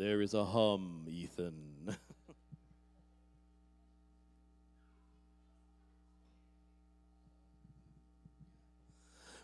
There is a hum, Ethan.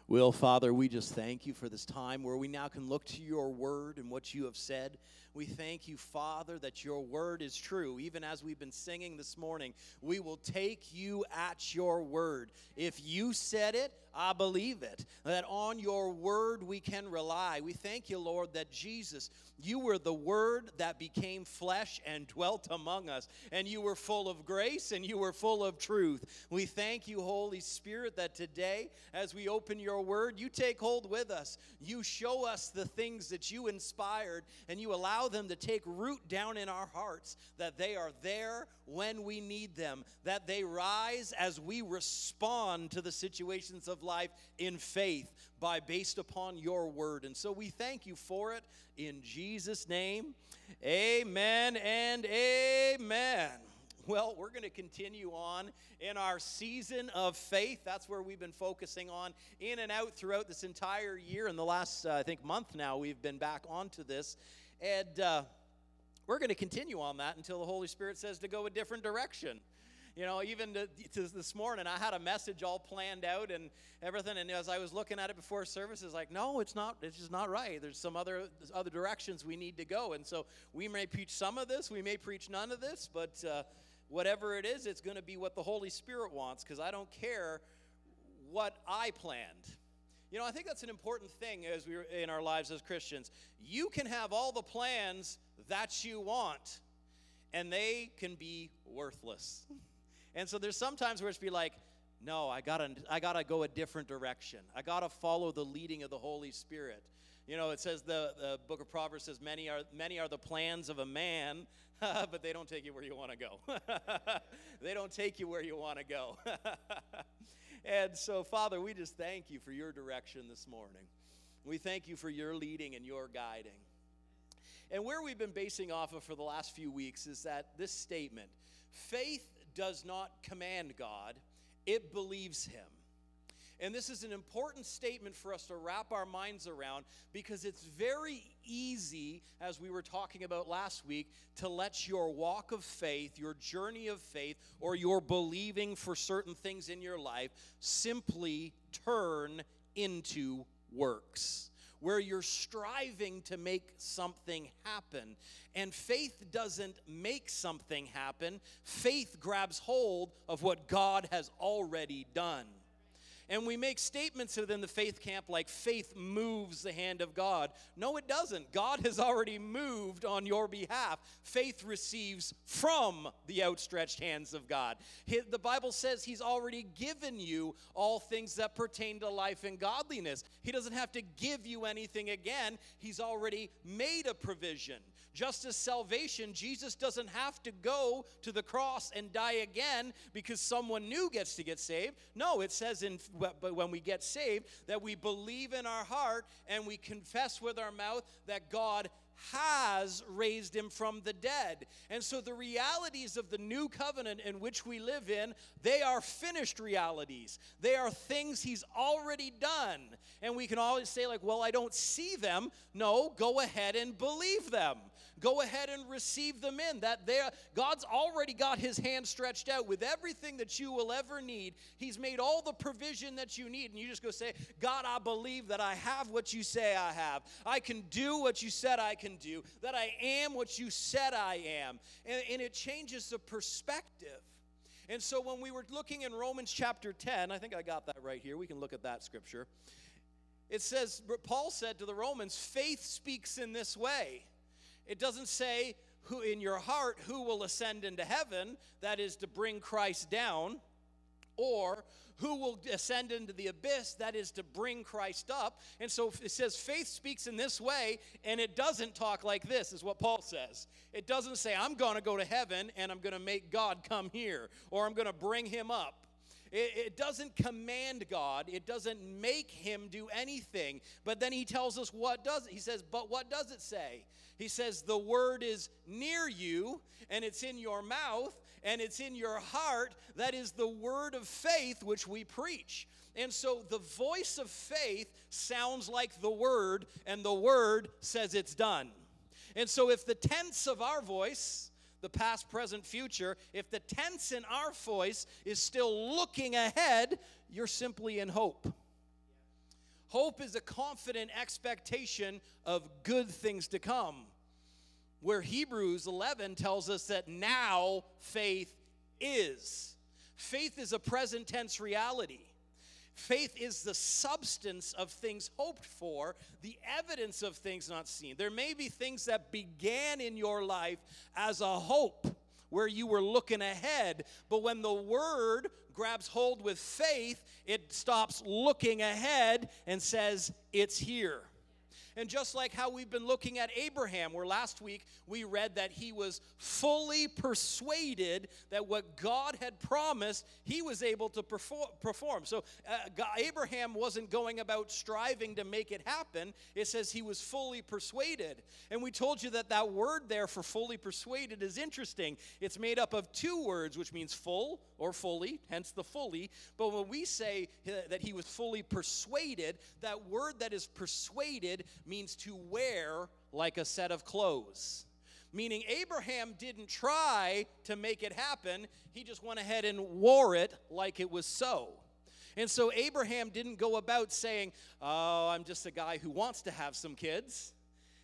Well, Father, we just thank you for this time where we now can look to your word and what you have said. We thank you, Father, that your word is true. Even as we've been singing this morning, we will take you at your word. If you said it, I believe it. That on your word we can rely. We thank you, Lord, that Jesus, you were the word that became flesh and dwelt among us. And you were full of grace and you were full of truth. We thank you, Holy Spirit, that today, as we open your word, you take hold with us. You show us the things that you inspired and you allow them to take root down in our hearts, that they are there when we need them, that they rise as we respond to the situations of life in faith by based upon your word. And so we thank you for it in Jesus' name. Amen and amen. Well, we're going to continue on in our season of faith. That's where we've been focusing on in and out throughout this entire year. In the last, uh, I think, month now, we've been back onto this. And uh, we're going to continue on that until the Holy Spirit says to go a different direction. You know, even to, to this morning, I had a message all planned out and everything. And as I was looking at it before service, it's like, no, it's not. It's just not right. There's some other other directions we need to go. And so we may preach some of this, we may preach none of this, but uh, whatever it is, it's going to be what the Holy Spirit wants. Because I don't care what I planned. You know, I think that's an important thing as we in our lives as Christians. You can have all the plans that you want, and they can be worthless. And so there's sometimes where it's be like, no, I gotta, I gotta go a different direction. I gotta follow the leading of the Holy Spirit. You know, it says the, the book of Proverbs says many are many are the plans of a man, but they don't take you where you want to go. they don't take you where you want to go. and so, Father, we just thank you for your direction this morning. We thank you for your leading and your guiding. And where we've been basing off of for the last few weeks is that this statement faith does not command God, it believes Him. And this is an important statement for us to wrap our minds around because it's very easy, as we were talking about last week, to let your walk of faith, your journey of faith, or your believing for certain things in your life simply turn into works where you're striving to make something happen. And faith doesn't make something happen, faith grabs hold of what God has already done. And we make statements within the faith camp like faith moves the hand of God. No, it doesn't. God has already moved on your behalf. Faith receives from the outstretched hands of God. The Bible says He's already given you all things that pertain to life and godliness. He doesn't have to give you anything again, He's already made a provision. Just as salvation, Jesus doesn't have to go to the cross and die again because someone new gets to get saved. No, it says in but when we get saved that we believe in our heart and we confess with our mouth that God has raised him from the dead. And so the realities of the new covenant in which we live in, they are finished realities. They are things he's already done. And we can always say like, "Well, I don't see them." No, go ahead and believe them go ahead and receive them in. That there, God's already got his hand stretched out with everything that you will ever need. He's made all the provision that you need. And you just go say, God, I believe that I have what you say I have. I can do what you said I can do, that I am what you said I am. And, and it changes the perspective. And so when we were looking in Romans chapter 10, I think I got that right here. We can look at that scripture. It says, Paul said to the Romans, faith speaks in this way. It doesn't say who in your heart who will ascend into heaven, that is to bring Christ down, or who will ascend into the abyss, that is to bring Christ up. And so it says faith speaks in this way, and it doesn't talk like this, is what Paul says. It doesn't say, I'm going to go to heaven and I'm going to make God come here, or I'm going to bring him up. It, it doesn't command God, it doesn't make him do anything. But then he tells us what does it. He says, But what does it say? He says, The word is near you, and it's in your mouth, and it's in your heart. That is the word of faith which we preach. And so the voice of faith sounds like the word, and the word says it's done. And so, if the tense of our voice, the past, present, future, if the tense in our voice is still looking ahead, you're simply in hope. Hope is a confident expectation of good things to come. Where Hebrews 11 tells us that now faith is. Faith is a present tense reality. Faith is the substance of things hoped for, the evidence of things not seen. There may be things that began in your life as a hope where you were looking ahead, but when the word grabs hold with faith, it stops looking ahead and says, It's here. And just like how we've been looking at Abraham, where last week we read that he was fully persuaded that what God had promised, he was able to perform. So uh, Abraham wasn't going about striving to make it happen. It says he was fully persuaded. And we told you that that word there for fully persuaded is interesting. It's made up of two words, which means full or fully, hence the fully. But when we say that he was fully persuaded, that word that is persuaded means to wear like a set of clothes. Meaning, Abraham didn't try to make it happen, he just went ahead and wore it like it was so. And so, Abraham didn't go about saying, Oh, I'm just a guy who wants to have some kids.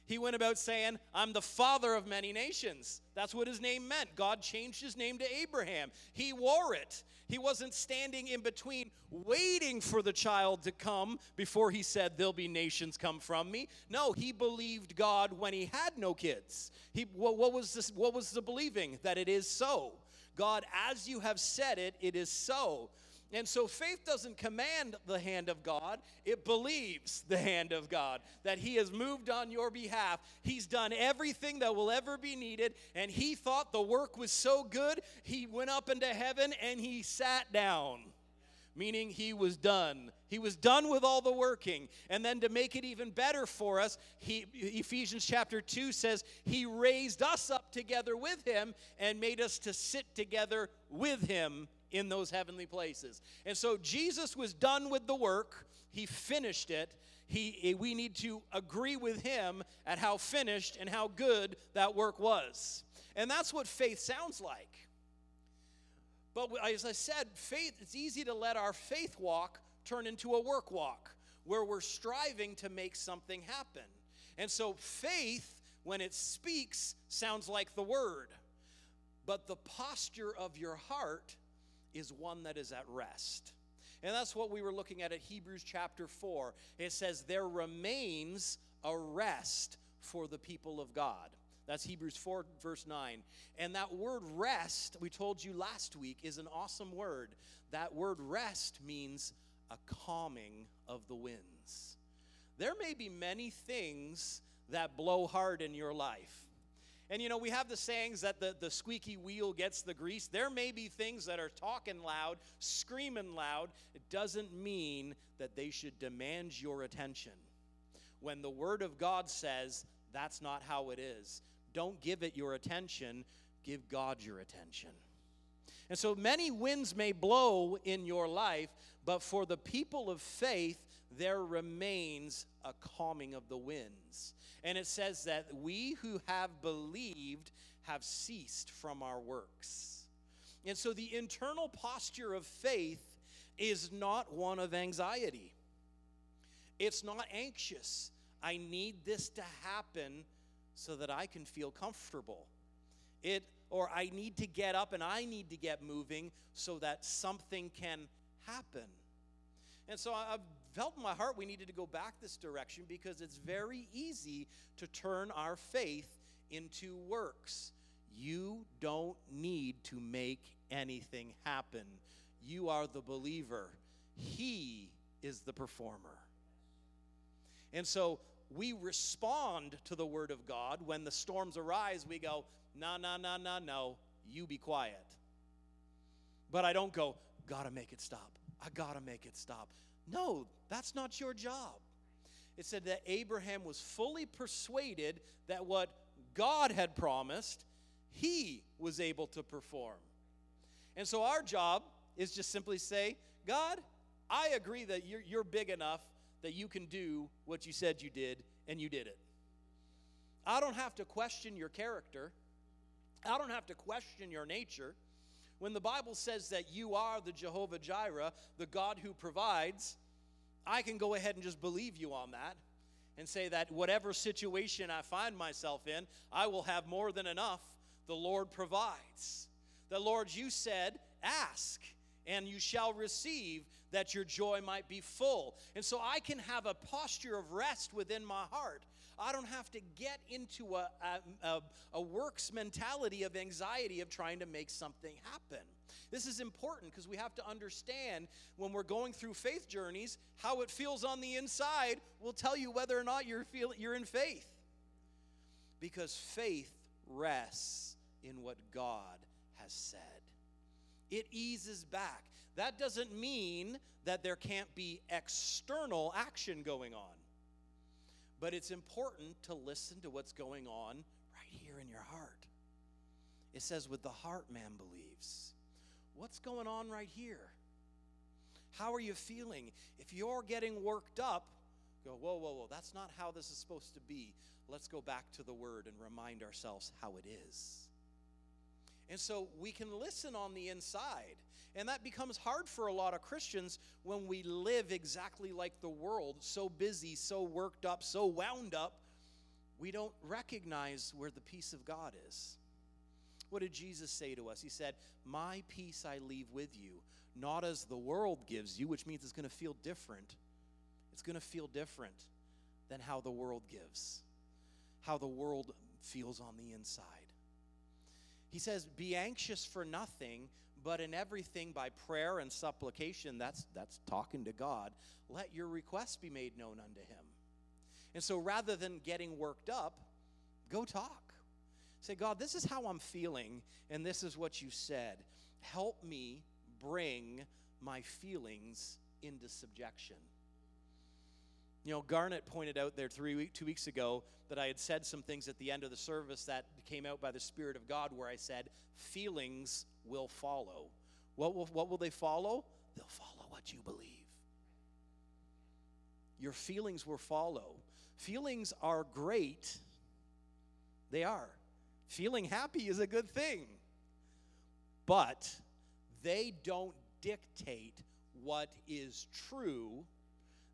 He went about saying, I'm the father of many nations. That's what his name meant. God changed his name to Abraham. He wore it. He wasn't standing in between waiting for the child to come before he said, There'll be nations come from me. No, he believed God when he had no kids. He, what, what was this, what was the believing? That it is so. God, as you have said it, it is so. And so faith doesn't command the hand of God, it believes the hand of God that He has moved on your behalf. He's done everything that will ever be needed, and He thought the work was so good, He went up into heaven and He sat down. Meaning he was done. He was done with all the working. And then to make it even better for us, he, Ephesians chapter 2 says, He raised us up together with Him and made us to sit together with Him in those heavenly places. And so Jesus was done with the work, he finished it. He, eh, we need to agree with him at how finished and how good that work was. And that's what faith sounds like. But as I said, faith, it's easy to let our faith walk turn into a work walk where we're striving to make something happen. And so faith, when it speaks, sounds like the word. But the posture of your heart is one that is at rest. And that's what we were looking at at Hebrews chapter 4. It says, There remains a rest for the people of God. That's Hebrews 4, verse 9. And that word rest, we told you last week, is an awesome word. That word rest means a calming of the winds. There may be many things that blow hard in your life. And you know, we have the sayings that the, the squeaky wheel gets the grease. There may be things that are talking loud, screaming loud. It doesn't mean that they should demand your attention. When the Word of God says that's not how it is, don't give it your attention, give God your attention. And so many winds may blow in your life, but for the people of faith, there remains a calming of the winds. And it says that we who have believed have ceased from our works. And so the internal posture of faith is not one of anxiety. It's not anxious. I need this to happen so that I can feel comfortable. It or I need to get up and I need to get moving so that something can happen. And so I've felt in my heart we needed to go back this direction because it's very easy to turn our faith into works. You don't need to make anything happen. You are the believer, He is the performer. And so we respond to the Word of God. When the storms arise, we go, no, no, no, no, no, you be quiet. But I don't go, gotta make it stop. I gotta make it stop. No, that's not your job. It said that Abraham was fully persuaded that what God had promised, he was able to perform. And so our job is just simply say, God, I agree that you're, you're big enough that you can do what you said you did, and you did it. I don't have to question your character. I don't have to question your nature. When the Bible says that you are the Jehovah Jireh, the God who provides, I can go ahead and just believe you on that and say that whatever situation I find myself in, I will have more than enough. The Lord provides. The Lord, you said, ask and you shall receive that your joy might be full. And so I can have a posture of rest within my heart. I don't have to get into a, a, a, a works mentality of anxiety of trying to make something happen. This is important because we have to understand when we're going through faith journeys, how it feels on the inside will tell you whether or not you're, feel, you're in faith. Because faith rests in what God has said it eases back. That doesn't mean that there can't be external action going on. But it's important to listen to what's going on right here in your heart. It says, with the heart, man believes. What's going on right here? How are you feeling? If you're getting worked up, go, whoa, whoa, whoa, that's not how this is supposed to be. Let's go back to the word and remind ourselves how it is. And so we can listen on the inside. And that becomes hard for a lot of Christians when we live exactly like the world, so busy, so worked up, so wound up, we don't recognize where the peace of God is. What did Jesus say to us? He said, My peace I leave with you, not as the world gives you, which means it's going to feel different. It's going to feel different than how the world gives, how the world feels on the inside. He says, Be anxious for nothing, but in everything by prayer and supplication, that's, that's talking to God, let your requests be made known unto him. And so rather than getting worked up, go talk. Say, God, this is how I'm feeling, and this is what you said. Help me bring my feelings into subjection. You know, Garnet pointed out there three two weeks ago that I had said some things at the end of the service that came out by the Spirit of God, where I said, "Feelings will follow." What will what will they follow? They'll follow what you believe. Your feelings will follow. Feelings are great. They are. Feeling happy is a good thing, but they don't dictate what is true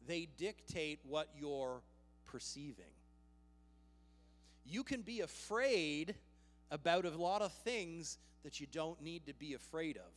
they dictate what you're perceiving. You can be afraid about a lot of things that you don't need to be afraid of.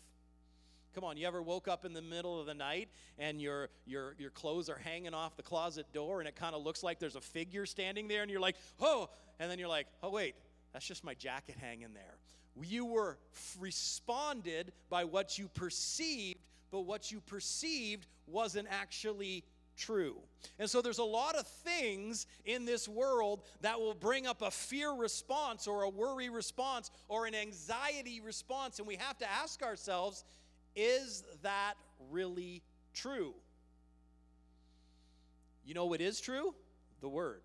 Come on, you ever woke up in the middle of the night and your your your clothes are hanging off the closet door and it kind of looks like there's a figure standing there and you're like, "Oh," and then you're like, "Oh wait, that's just my jacket hanging there." You were responded by what you perceived, but what you perceived wasn't actually true. And so there's a lot of things in this world that will bring up a fear response or a worry response or an anxiety response. And we have to ask ourselves is that really true? You know what is true? The Word.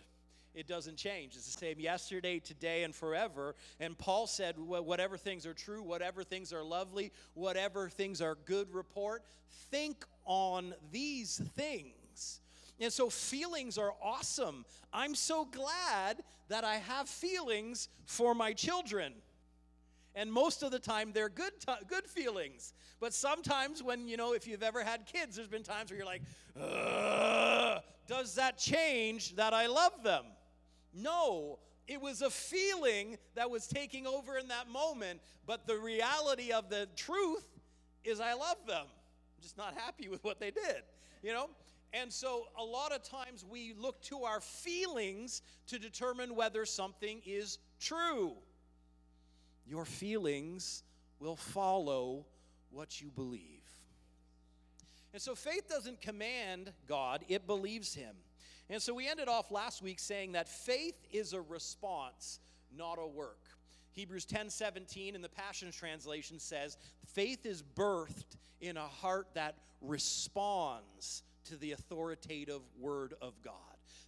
It doesn't change. It's the same yesterday, today, and forever. And Paul said, whatever things are true, whatever things are lovely, whatever things are good report, think on these things. And so feelings are awesome. I'm so glad that I have feelings for my children. And most of the time they're good t- good feelings. But sometimes when, you know, if you've ever had kids, there's been times where you're like, does that change that I love them? No, it was a feeling that was taking over in that moment, but the reality of the truth is I love them. I'm just not happy with what they did, you know? And so, a lot of times we look to our feelings to determine whether something is true. Your feelings will follow what you believe. And so, faith doesn't command God, it believes Him. And so, we ended off last week saying that faith is a response, not a work. Hebrews 10 17 in the Passion Translation says, Faith is birthed in a heart that responds to the authoritative word of God.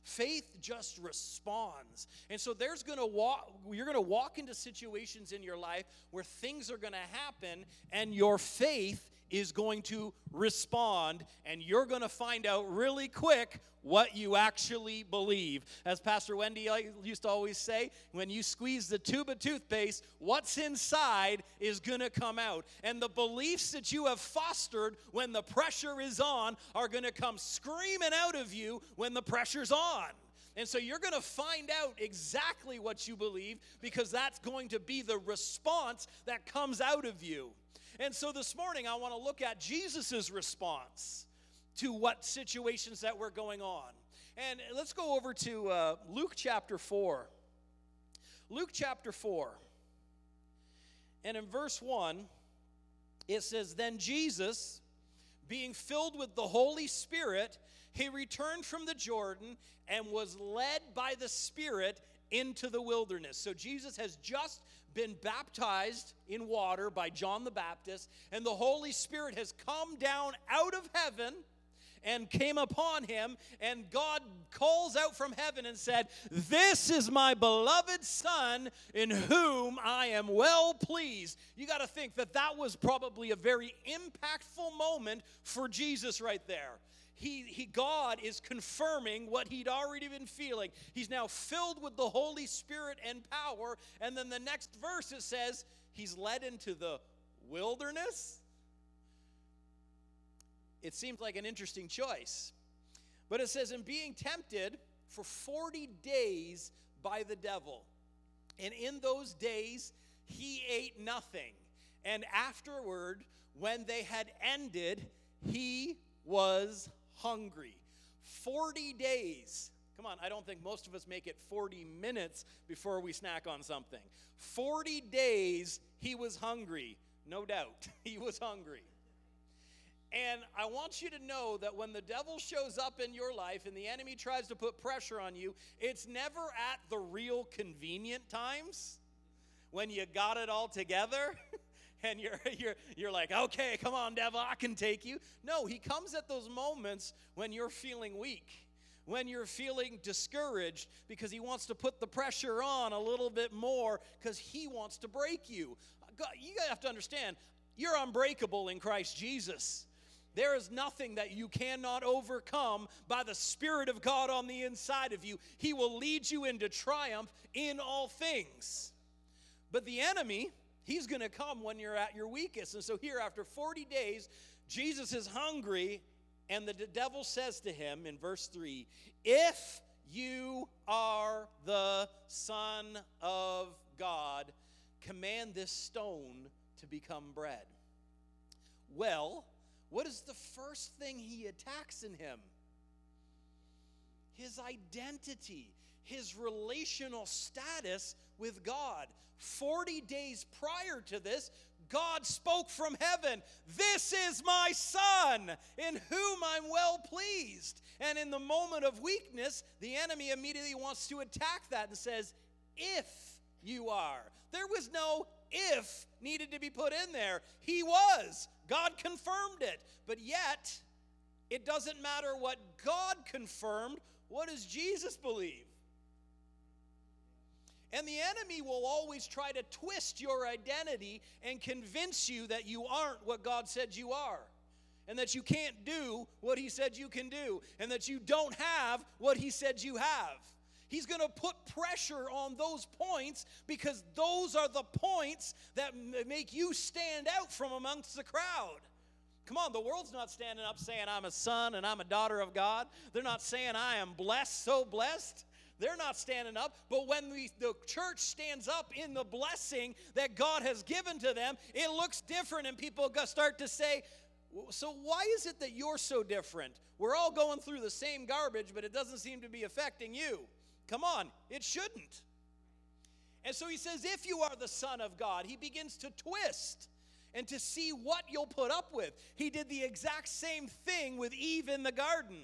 Faith just responds. And so there's going to walk you're going to walk into situations in your life where things are going to happen and your faith is going to respond, and you're going to find out really quick what you actually believe. As Pastor Wendy used to always say, when you squeeze the tube of toothpaste, what's inside is going to come out. And the beliefs that you have fostered when the pressure is on are going to come screaming out of you when the pressure's on. And so you're going to find out exactly what you believe because that's going to be the response that comes out of you. And so this morning, I want to look at Jesus' response to what situations that were going on. And let's go over to uh, Luke chapter 4. Luke chapter 4. And in verse 1, it says, Then Jesus, being filled with the Holy Spirit, he returned from the Jordan and was led by the Spirit into the wilderness. So Jesus has just been baptized in water by John the Baptist, and the Holy Spirit has come down out of heaven and came upon him, and God calls out from heaven and said, This is my beloved Son in whom I am well pleased. You got to think that that was probably a very impactful moment for Jesus right there he, he God is confirming what he'd already been feeling. He's now filled with the Holy Spirit and power. And then the next verse it says, he's led into the wilderness. It seems like an interesting choice. But it says, in being tempted for 40 days by the devil. And in those days, he ate nothing. And afterward, when they had ended, he was hungry. 40 days. Come on, I don't think most of us make it 40 minutes before we snack on something. 40 days he was hungry. No doubt, he was hungry. And I want you to know that when the devil shows up in your life and the enemy tries to put pressure on you, it's never at the real convenient times when you got it all together. and you're, you're, you're like, okay, come on, devil, I can take you. No, he comes at those moments when you're feeling weak, when you're feeling discouraged, because he wants to put the pressure on a little bit more because he wants to break you. You have to understand, you're unbreakable in Christ Jesus. There is nothing that you cannot overcome by the Spirit of God on the inside of you. He will lead you into triumph in all things. But the enemy, He's going to come when you're at your weakest. And so, here, after 40 days, Jesus is hungry, and the devil says to him in verse 3 If you are the Son of God, command this stone to become bread. Well, what is the first thing he attacks in him? His identity, his relational status with God. 40 days prior to this, God spoke from heaven, This is my son, in whom I'm well pleased. And in the moment of weakness, the enemy immediately wants to attack that and says, If you are. There was no if needed to be put in there. He was. God confirmed it. But yet, it doesn't matter what God confirmed. What does Jesus believe? And the enemy will always try to twist your identity and convince you that you aren't what God said you are. And that you can't do what He said you can do. And that you don't have what He said you have. He's going to put pressure on those points because those are the points that make you stand out from amongst the crowd. Come on, the world's not standing up saying, I'm a son and I'm a daughter of God. They're not saying, I am blessed, so blessed. They're not standing up. But when we, the church stands up in the blessing that God has given to them, it looks different, and people start to say, so, why is it that you're so different? We're all going through the same garbage, but it doesn't seem to be affecting you. Come on, it shouldn't. And so he says, if you are the Son of God, he begins to twist and to see what you'll put up with. He did the exact same thing with Eve in the garden.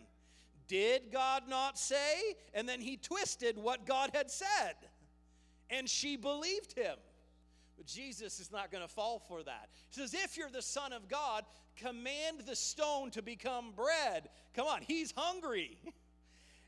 Did God not say? And then he twisted what God had said. And she believed him. But Jesus is not going to fall for that. He says, If you're the Son of God, command the stone to become bread. Come on, he's hungry.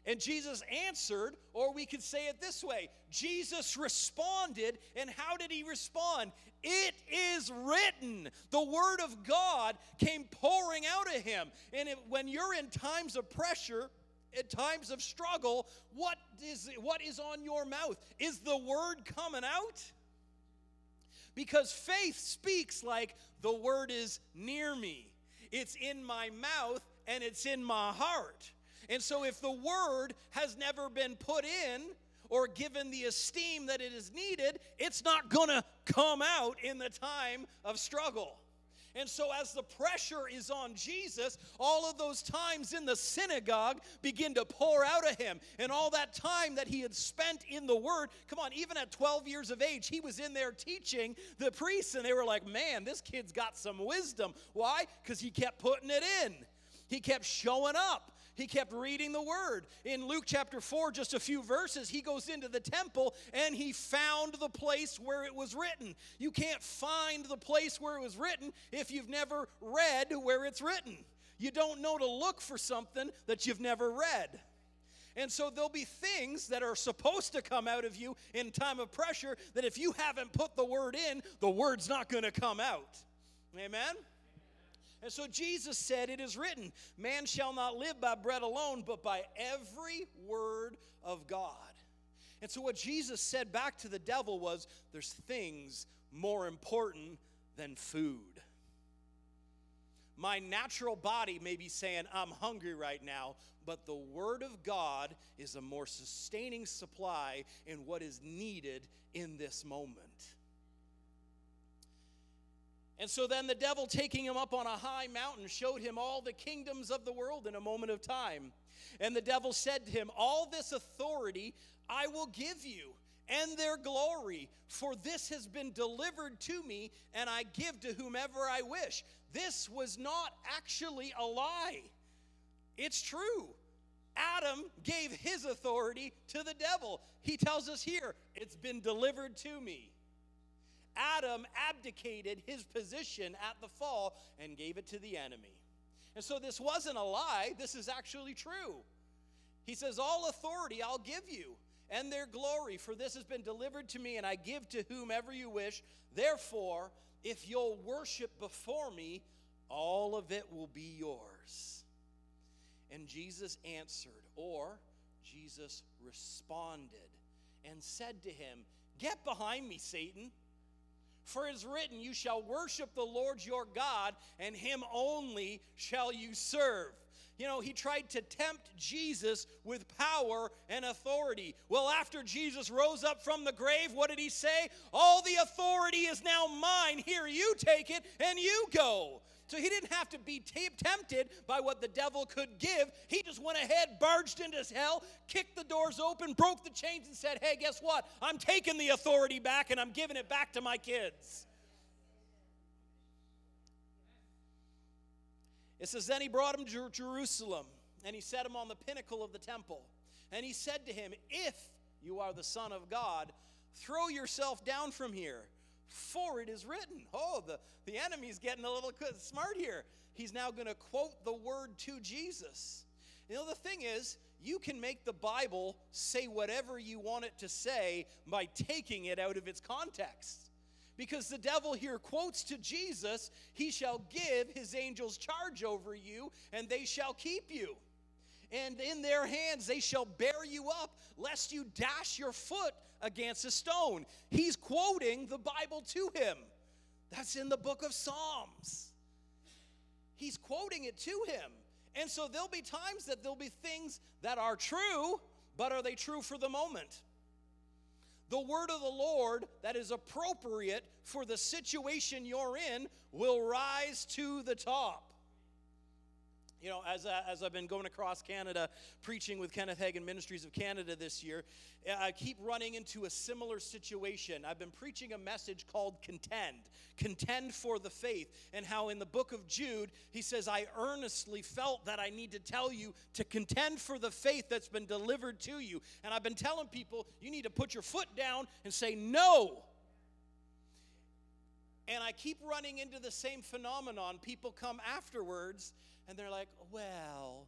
And Jesus answered, or we could say it this way Jesus responded, and how did he respond? It is written. The word of God came pouring out of him. And it, when you're in times of pressure, at times of struggle, what is, what is on your mouth? Is the word coming out? Because faith speaks like the word is near me, it's in my mouth, and it's in my heart. And so, if the word has never been put in or given the esteem that it is needed, it's not going to come out in the time of struggle. And so, as the pressure is on Jesus, all of those times in the synagogue begin to pour out of him. And all that time that he had spent in the Word, come on, even at 12 years of age, he was in there teaching the priests, and they were like, man, this kid's got some wisdom. Why? Because he kept putting it in, he kept showing up. He kept reading the word. In Luke chapter 4, just a few verses, he goes into the temple and he found the place where it was written. You can't find the place where it was written if you've never read where it's written. You don't know to look for something that you've never read. And so there'll be things that are supposed to come out of you in time of pressure that if you haven't put the word in, the word's not going to come out. Amen? And so Jesus said, It is written, man shall not live by bread alone, but by every word of God. And so what Jesus said back to the devil was, There's things more important than food. My natural body may be saying, I'm hungry right now, but the Word of God is a more sustaining supply in what is needed in this moment. And so then the devil, taking him up on a high mountain, showed him all the kingdoms of the world in a moment of time. And the devil said to him, All this authority I will give you, and their glory, for this has been delivered to me, and I give to whomever I wish. This was not actually a lie, it's true. Adam gave his authority to the devil. He tells us here, It's been delivered to me. Adam abdicated his position at the fall and gave it to the enemy. And so this wasn't a lie, this is actually true. He says, All authority I'll give you, and their glory, for this has been delivered to me, and I give to whomever you wish. Therefore, if you'll worship before me, all of it will be yours. And Jesus answered, or Jesus responded and said to him, Get behind me, Satan. For it is written, You shall worship the Lord your God, and him only shall you serve. You know, he tried to tempt Jesus with power and authority. Well, after Jesus rose up from the grave, what did he say? All the authority is now mine. Here, you take it and you go. So he didn't have to be t- tempted by what the devil could give. He just went ahead, barged into hell, kicked the doors open, broke the chains, and said, Hey, guess what? I'm taking the authority back and I'm giving it back to my kids. It says, Then he brought him to Jerusalem and he set him on the pinnacle of the temple. And he said to him, If you are the Son of God, throw yourself down from here. For it is written. Oh, the, the enemy's getting a little smart here. He's now going to quote the word to Jesus. You know, the thing is, you can make the Bible say whatever you want it to say by taking it out of its context. Because the devil here quotes to Jesus, He shall give His angels charge over you, and they shall keep you. And in their hands they shall bear you up, lest you dash your foot against a stone. He's quoting the Bible to him. That's in the book of Psalms. He's quoting it to him. And so there'll be times that there'll be things that are true, but are they true for the moment? The word of the Lord that is appropriate for the situation you're in will rise to the top. You know, as, uh, as I've been going across Canada preaching with Kenneth Hagin Ministries of Canada this year, I keep running into a similar situation. I've been preaching a message called Contend, Contend for the Faith, and how in the book of Jude, he says, I earnestly felt that I need to tell you to contend for the faith that's been delivered to you. And I've been telling people, you need to put your foot down and say, No. And I keep running into the same phenomenon. People come afterwards and they're like, Well,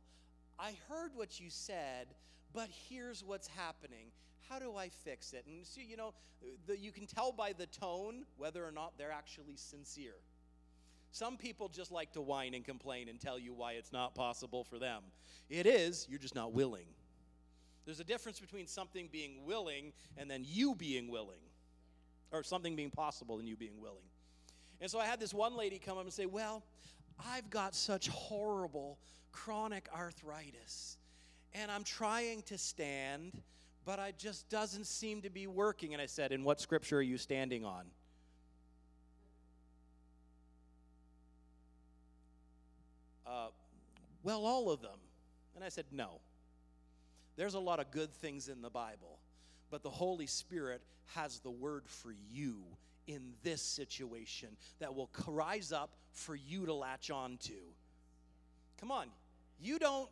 I heard what you said, but here's what's happening. How do I fix it? And so, you know, the, you can tell by the tone whether or not they're actually sincere. Some people just like to whine and complain and tell you why it's not possible for them. It is, you're just not willing. There's a difference between something being willing and then you being willing, or something being possible and you being willing. And so I had this one lady come up and say, Well, I've got such horrible chronic arthritis, and I'm trying to stand, but it just doesn't seem to be working. And I said, And what scripture are you standing on? Uh, well, all of them. And I said, No. There's a lot of good things in the Bible, but the Holy Spirit has the word for you in this situation that will rise up for you to latch on to. Come on. You don't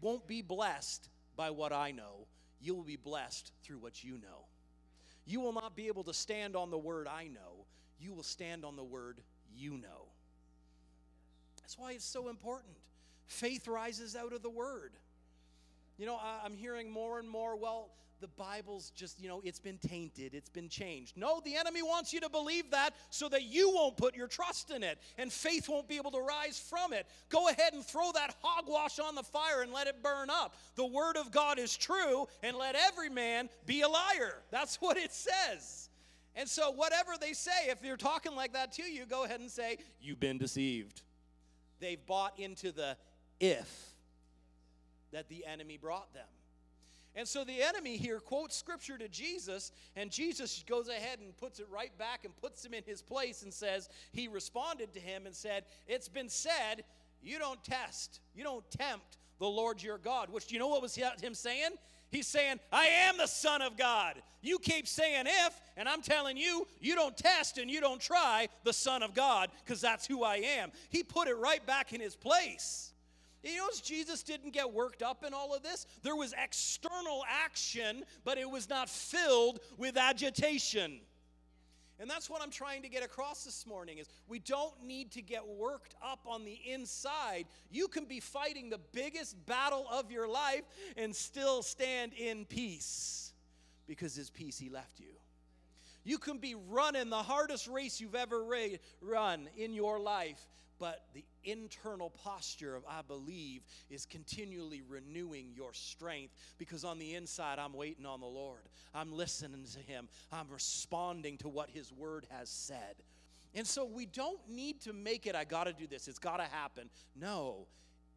won't be blessed by what I know. You will be blessed through what you know. You will not be able to stand on the word I know. You will stand on the word you know. That's why it's so important. Faith rises out of the word. You know, I'm hearing more and more, well, the Bible's just, you know, it's been tainted, it's been changed. No, the enemy wants you to believe that so that you won't put your trust in it and faith won't be able to rise from it. Go ahead and throw that hogwash on the fire and let it burn up. The word of God is true and let every man be a liar. That's what it says. And so, whatever they say, if they're talking like that to you, go ahead and say, You've been deceived. They've bought into the if that the enemy brought them. And so the enemy here quotes scripture to Jesus, and Jesus goes ahead and puts it right back and puts him in his place and says, He responded to him and said, It's been said, you don't test, you don't tempt the Lord your God. Which, do you know what was him saying? He's saying, I am the Son of God. You keep saying if, and I'm telling you, you don't test and you don't try the Son of God because that's who I am. He put it right back in his place. You know, Jesus didn't get worked up in all of this. There was external action, but it was not filled with agitation. And that's what I'm trying to get across this morning is we don't need to get worked up on the inside. You can be fighting the biggest battle of your life and still stand in peace because his peace he left you. You can be running the hardest race you've ever run in your life but the internal posture of I believe is continually renewing your strength because on the inside, I'm waiting on the Lord. I'm listening to Him, I'm responding to what His Word has said. And so we don't need to make it, I got to do this, it's got to happen. No,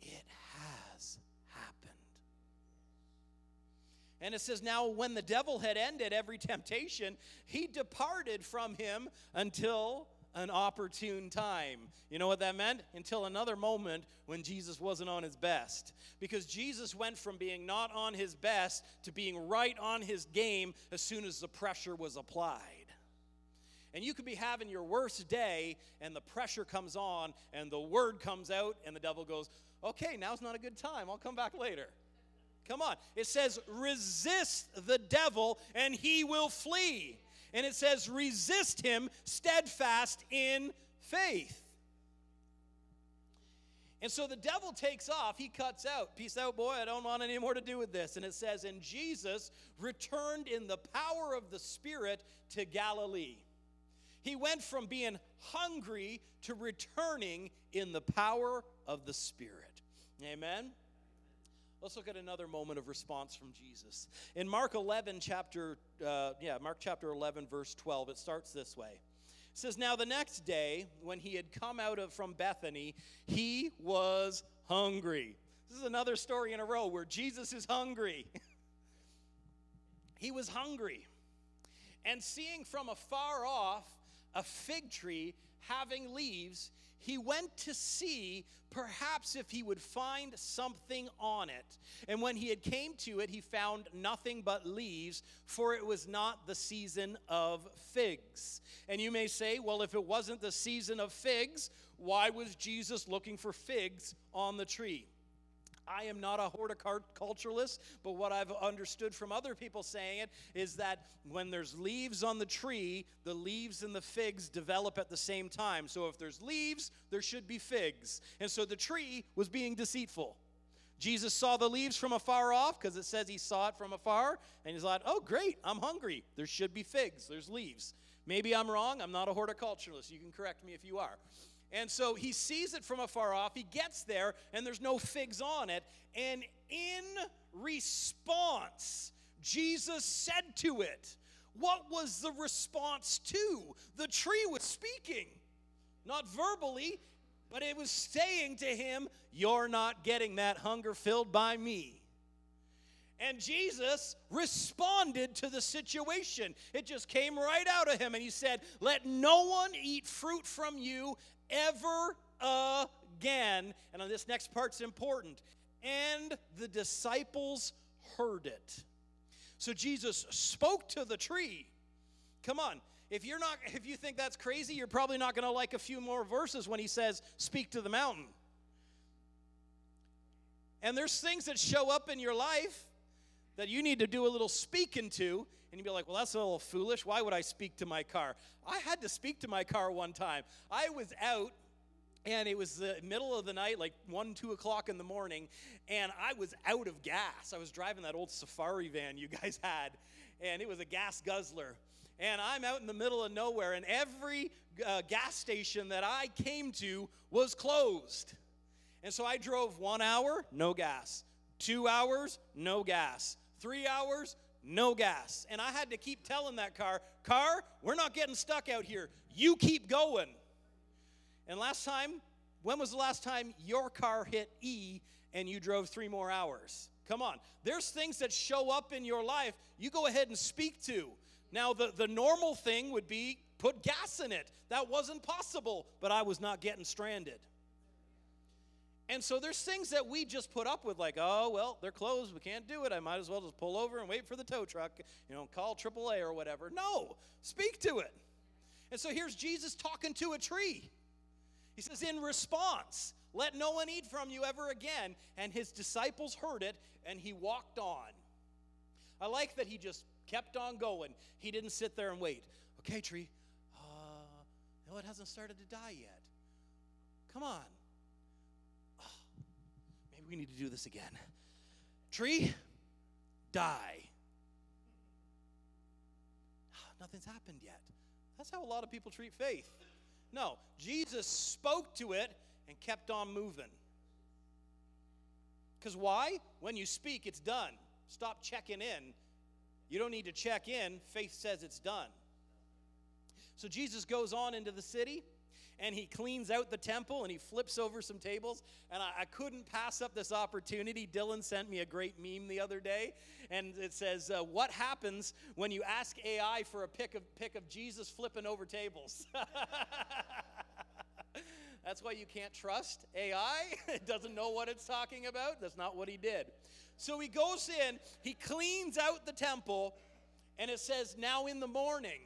it has happened. And it says, Now, when the devil had ended every temptation, he departed from him until an opportune time. You know what that meant? Until another moment when Jesus wasn't on his best. Because Jesus went from being not on his best to being right on his game as soon as the pressure was applied. And you could be having your worst day, and the pressure comes on, and the word comes out, and the devil goes, Okay, now's not a good time. I'll come back later. Come on. It says, resist the devil, and he will flee and it says, resist him steadfast in faith. And so the devil takes off, he cuts out. Peace out, boy, I don't want any more to do with this. And it says, And Jesus returned in the power of the Spirit to Galilee. He went from being hungry to returning in the power of the Spirit. Amen. Let's look at another moment of response from Jesus. In Mark 11, chapter, uh, yeah, Mark chapter 11, verse 12, it starts this way. It says, Now the next day, when he had come out of from Bethany, he was hungry. This is another story in a row where Jesus is hungry. he was hungry. And seeing from afar off a fig tree having leaves, he went to see perhaps if he would find something on it. And when he had came to it, he found nothing but leaves, for it was not the season of figs. And you may say, well, if it wasn't the season of figs, why was Jesus looking for figs on the tree? I am not a horticulturalist, but what I've understood from other people saying it is that when there's leaves on the tree, the leaves and the figs develop at the same time. So if there's leaves, there should be figs. And so the tree was being deceitful. Jesus saw the leaves from afar off because it says he saw it from afar, and he's like, oh, great, I'm hungry. There should be figs, there's leaves. Maybe I'm wrong. I'm not a horticulturalist. You can correct me if you are. And so he sees it from afar off. He gets there, and there's no figs on it. And in response, Jesus said to it, What was the response to? The tree was speaking, not verbally, but it was saying to him, You're not getting that hunger filled by me. And Jesus responded to the situation. It just came right out of him. And he said, Let no one eat fruit from you ever again. And on this next part's important. And the disciples heard it. So Jesus spoke to the tree. Come on. If you're not if you think that's crazy, you're probably not going to like a few more verses when he says speak to the mountain. And there's things that show up in your life that you need to do a little speaking to and you'd be like, well, that's a little foolish. Why would I speak to my car? I had to speak to my car one time. I was out and it was the middle of the night like 1 2 o'clock in the morning and i was out of gas i was driving that old safari van you guys had and it was a gas guzzler and I'm out in the middle of nowhere, and every uh, gas station that I came to was closed. And so I drove one hour, no gas. Two hours, no gas. Three hours, no gas. And I had to keep telling that car, car, we're not getting stuck out here. You keep going. And last time, when was the last time your car hit E and you drove three more hours? Come on. There's things that show up in your life you go ahead and speak to. Now, the, the normal thing would be put gas in it. That wasn't possible, but I was not getting stranded. And so there's things that we just put up with, like, oh, well, they're closed. We can't do it. I might as well just pull over and wait for the tow truck, you know, call AAA or whatever. No, speak to it. And so here's Jesus talking to a tree. He says, in response, let no one eat from you ever again. And his disciples heard it, and he walked on. I like that he just kept on going. He didn't sit there and wait. Okay, tree. Uh, no, it hasn't started to die yet. Come on. We need to do this again. Tree, die. Nothing's happened yet. That's how a lot of people treat faith. No, Jesus spoke to it and kept on moving. Because why? When you speak, it's done. Stop checking in you don't need to check in. Faith says it's done. So Jesus goes on into the city and he cleans out the temple and he flips over some tables. And I, I, couldn't pass up this opportunity. Dylan sent me a great meme the other day, and it says, uh, "What happens when you ask AI for a pic of pic of Jesus flipping over tables?" That's why you can't trust AI. it doesn't know what it's talking about. That's not what he did. So he goes in, he cleans out the temple, and it says, Now in the morning,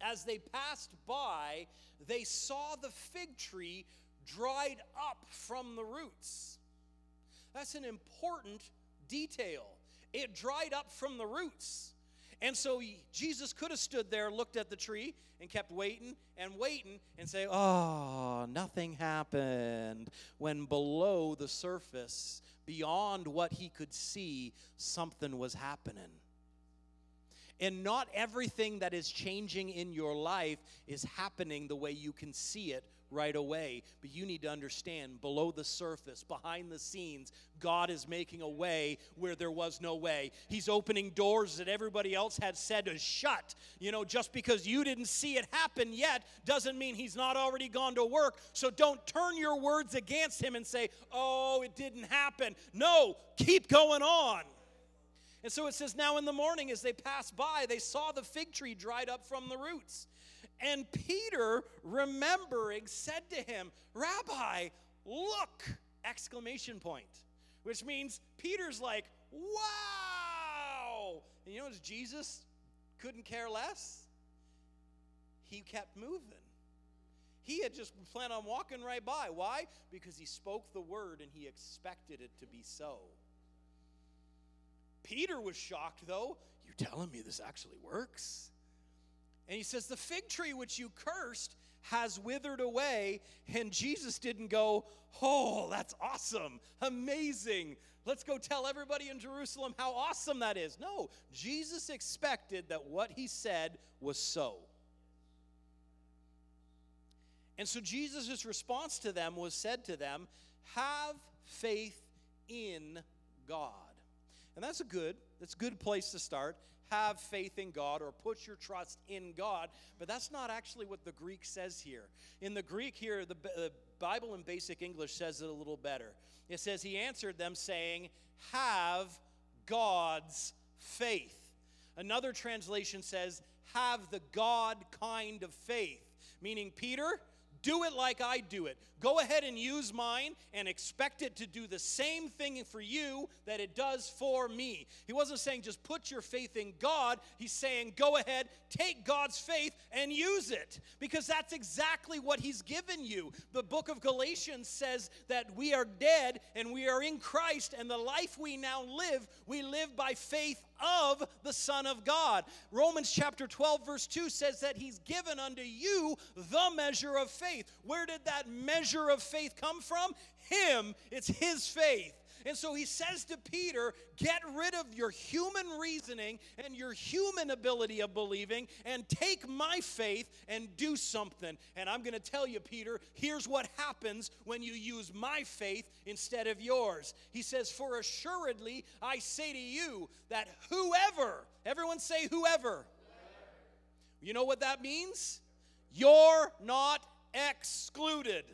as they passed by, they saw the fig tree dried up from the roots. That's an important detail. It dried up from the roots. And so Jesus could have stood there, looked at the tree, and kept waiting and waiting and say, Oh, nothing happened. When below the surface, beyond what he could see, something was happening. And not everything that is changing in your life is happening the way you can see it right away. But you need to understand below the surface, behind the scenes, God is making a way where there was no way. He's opening doors that everybody else had said to shut. You know, just because you didn't see it happen yet doesn't mean He's not already gone to work. So don't turn your words against Him and say, oh, it didn't happen. No, keep going on. And so it says, Now in the morning, as they passed by, they saw the fig tree dried up from the roots. And Peter, remembering, said to him, Rabbi, look! Exclamation point. Which means Peter's like, wow! And you notice Jesus couldn't care less? He kept moving. He had just planned on walking right by. Why? Because he spoke the word and he expected it to be so. Peter was shocked, though. You telling me this actually works? And he says, The fig tree which you cursed has withered away. And Jesus didn't go, Oh, that's awesome, amazing. Let's go tell everybody in Jerusalem how awesome that is. No, Jesus expected that what he said was so. And so Jesus' response to them was said to them, Have faith in God. And that's a good, that's a good place to start. Have faith in God or put your trust in God. But that's not actually what the Greek says here. In the Greek here, the, the Bible in basic English says it a little better. It says, He answered them, saying, Have God's faith. Another translation says, Have the God kind of faith. Meaning, Peter, do it like I do it. Go ahead and use mine and expect it to do the same thing for you that it does for me. He wasn't saying just put your faith in God. He's saying go ahead, take God's faith and use it because that's exactly what He's given you. The book of Galatians says that we are dead and we are in Christ, and the life we now live, we live by faith of the Son of God. Romans chapter 12, verse 2 says that He's given unto you the measure of faith. Where did that measure of faith come from? Him. It's His faith. And so he says to Peter, Get rid of your human reasoning and your human ability of believing and take my faith and do something. And I'm going to tell you, Peter, here's what happens when you use my faith instead of yours. He says, For assuredly I say to you that whoever, everyone say whoever. You know what that means? You're not excluded.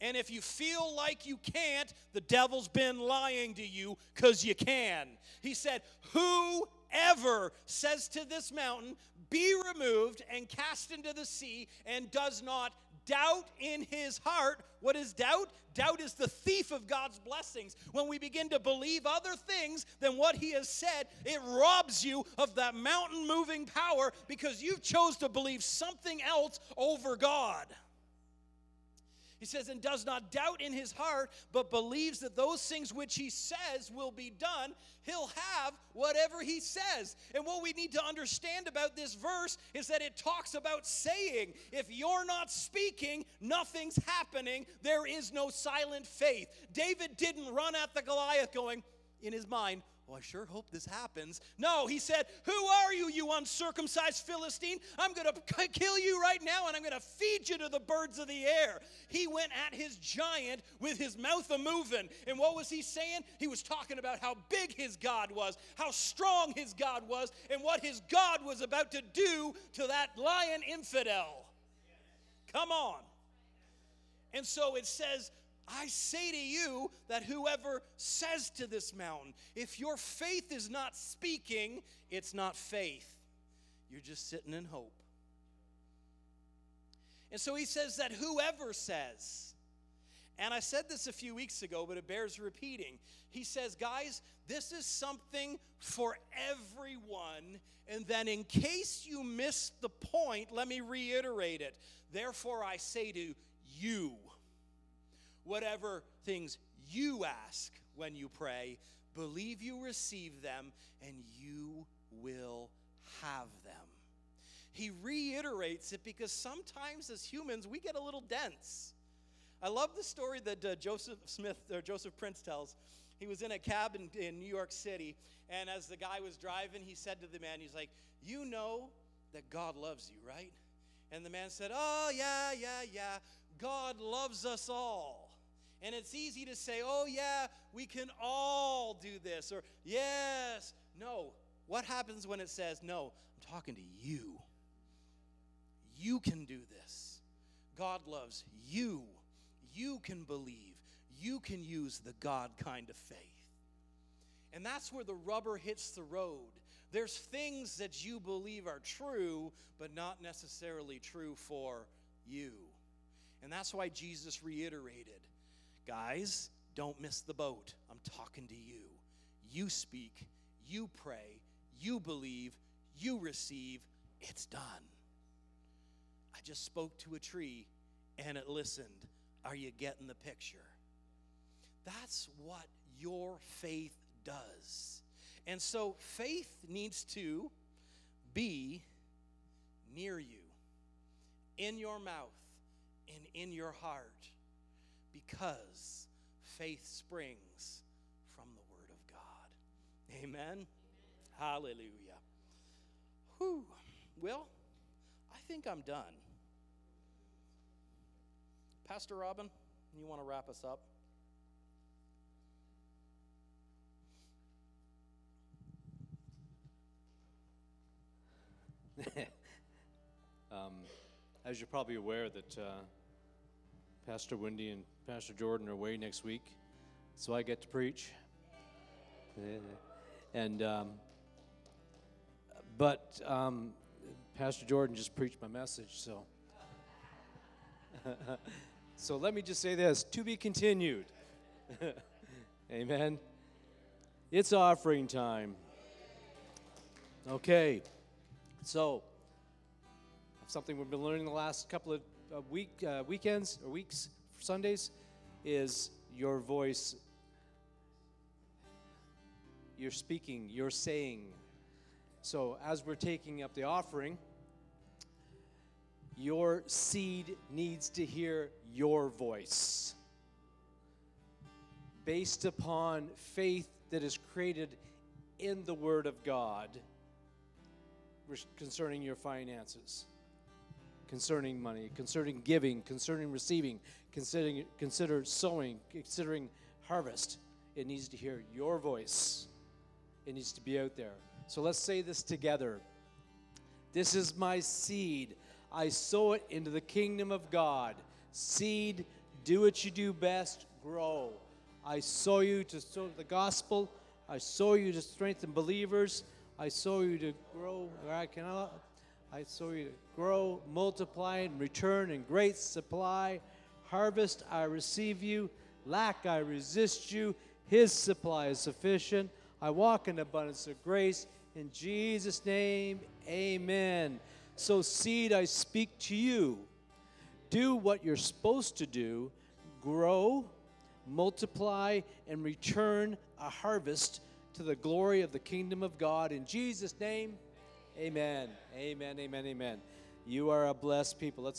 And if you feel like you can't, the devil's been lying to you because you can. He said, Whoever says to this mountain, Be removed and cast into the sea, and does not doubt in his heart. What is doubt? Doubt is the thief of God's blessings. When we begin to believe other things than what he has said, it robs you of that mountain moving power because you've chose to believe something else over God. He says, and does not doubt in his heart, but believes that those things which he says will be done, he'll have whatever he says. And what we need to understand about this verse is that it talks about saying. If you're not speaking, nothing's happening. There is no silent faith. David didn't run at the Goliath going, in his mind, well, I sure hope this happens. No, he said, Who are you, you uncircumcised Philistine? I'm going to kill you right now and I'm going to feed you to the birds of the air. He went at his giant with his mouth a moving. And what was he saying? He was talking about how big his God was, how strong his God was, and what his God was about to do to that lion infidel. Come on. And so it says, I say to you that whoever says to this mountain, if your faith is not speaking, it's not faith. You're just sitting in hope. And so he says that whoever says, and I said this a few weeks ago, but it bears repeating. He says, guys, this is something for everyone. And then, in case you missed the point, let me reiterate it. Therefore, I say to you, whatever things you ask when you pray, believe you receive them and you will have them. He reiterates it because sometimes as humans we get a little dense. I love the story that uh, Joseph Smith or Joseph Prince tells. He was in a cab in, in New York City, and as the guy was driving, he said to the man, he's like, You know that God loves you, right? And the man said, Oh, yeah, yeah, yeah. God loves us all. And it's easy to say, oh, yeah, we can all do this, or yes. No. What happens when it says, no, I'm talking to you? You can do this. God loves you. You can believe. You can use the God kind of faith. And that's where the rubber hits the road. There's things that you believe are true, but not necessarily true for you. And that's why Jesus reiterated Guys, don't miss the boat. I'm talking to you. You speak, you pray, you believe, you receive. It's done. I just spoke to a tree and it listened. Are you getting the picture? That's what your faith does. And so faith needs to be near you, in your mouth and in your heart because faith springs from the Word of God. Amen. Hallelujah. Whew. Well, I think I'm done. Pastor Robin, you want to wrap us up? um, as you're probably aware, that uh, Pastor Wendy and Pastor Jordan are away next week, so I get to preach. And um, but um, Pastor Jordan just preached my message, so so let me just say this: to be continued. Amen. It's offering time. Okay. So, something we've been learning the last couple of uh, week uh, weekends or weeks, Sundays, is your voice. You're speaking. You're saying. So, as we're taking up the offering, your seed needs to hear your voice, based upon faith that is created in the Word of God concerning your finances, concerning money, concerning giving, concerning receiving, considering consider sowing, considering harvest. It needs to hear your voice. It needs to be out there. So let's say this together. This is my seed. I sow it into the kingdom of God. Seed, do what you do best, grow. I sow you to sow the gospel. I sow you to strengthen believers. I sow you to grow, Can I. I sow you grow, multiply, and return in great supply. Harvest, I receive you. Lack, I resist you. His supply is sufficient. I walk in abundance of grace. In Jesus' name, amen. So, seed, I speak to you. Do what you're supposed to do grow, multiply, and return a harvest to the glory of the kingdom of God. In Jesus' name, amen. Amen, amen, amen. You are a blessed people. Let's have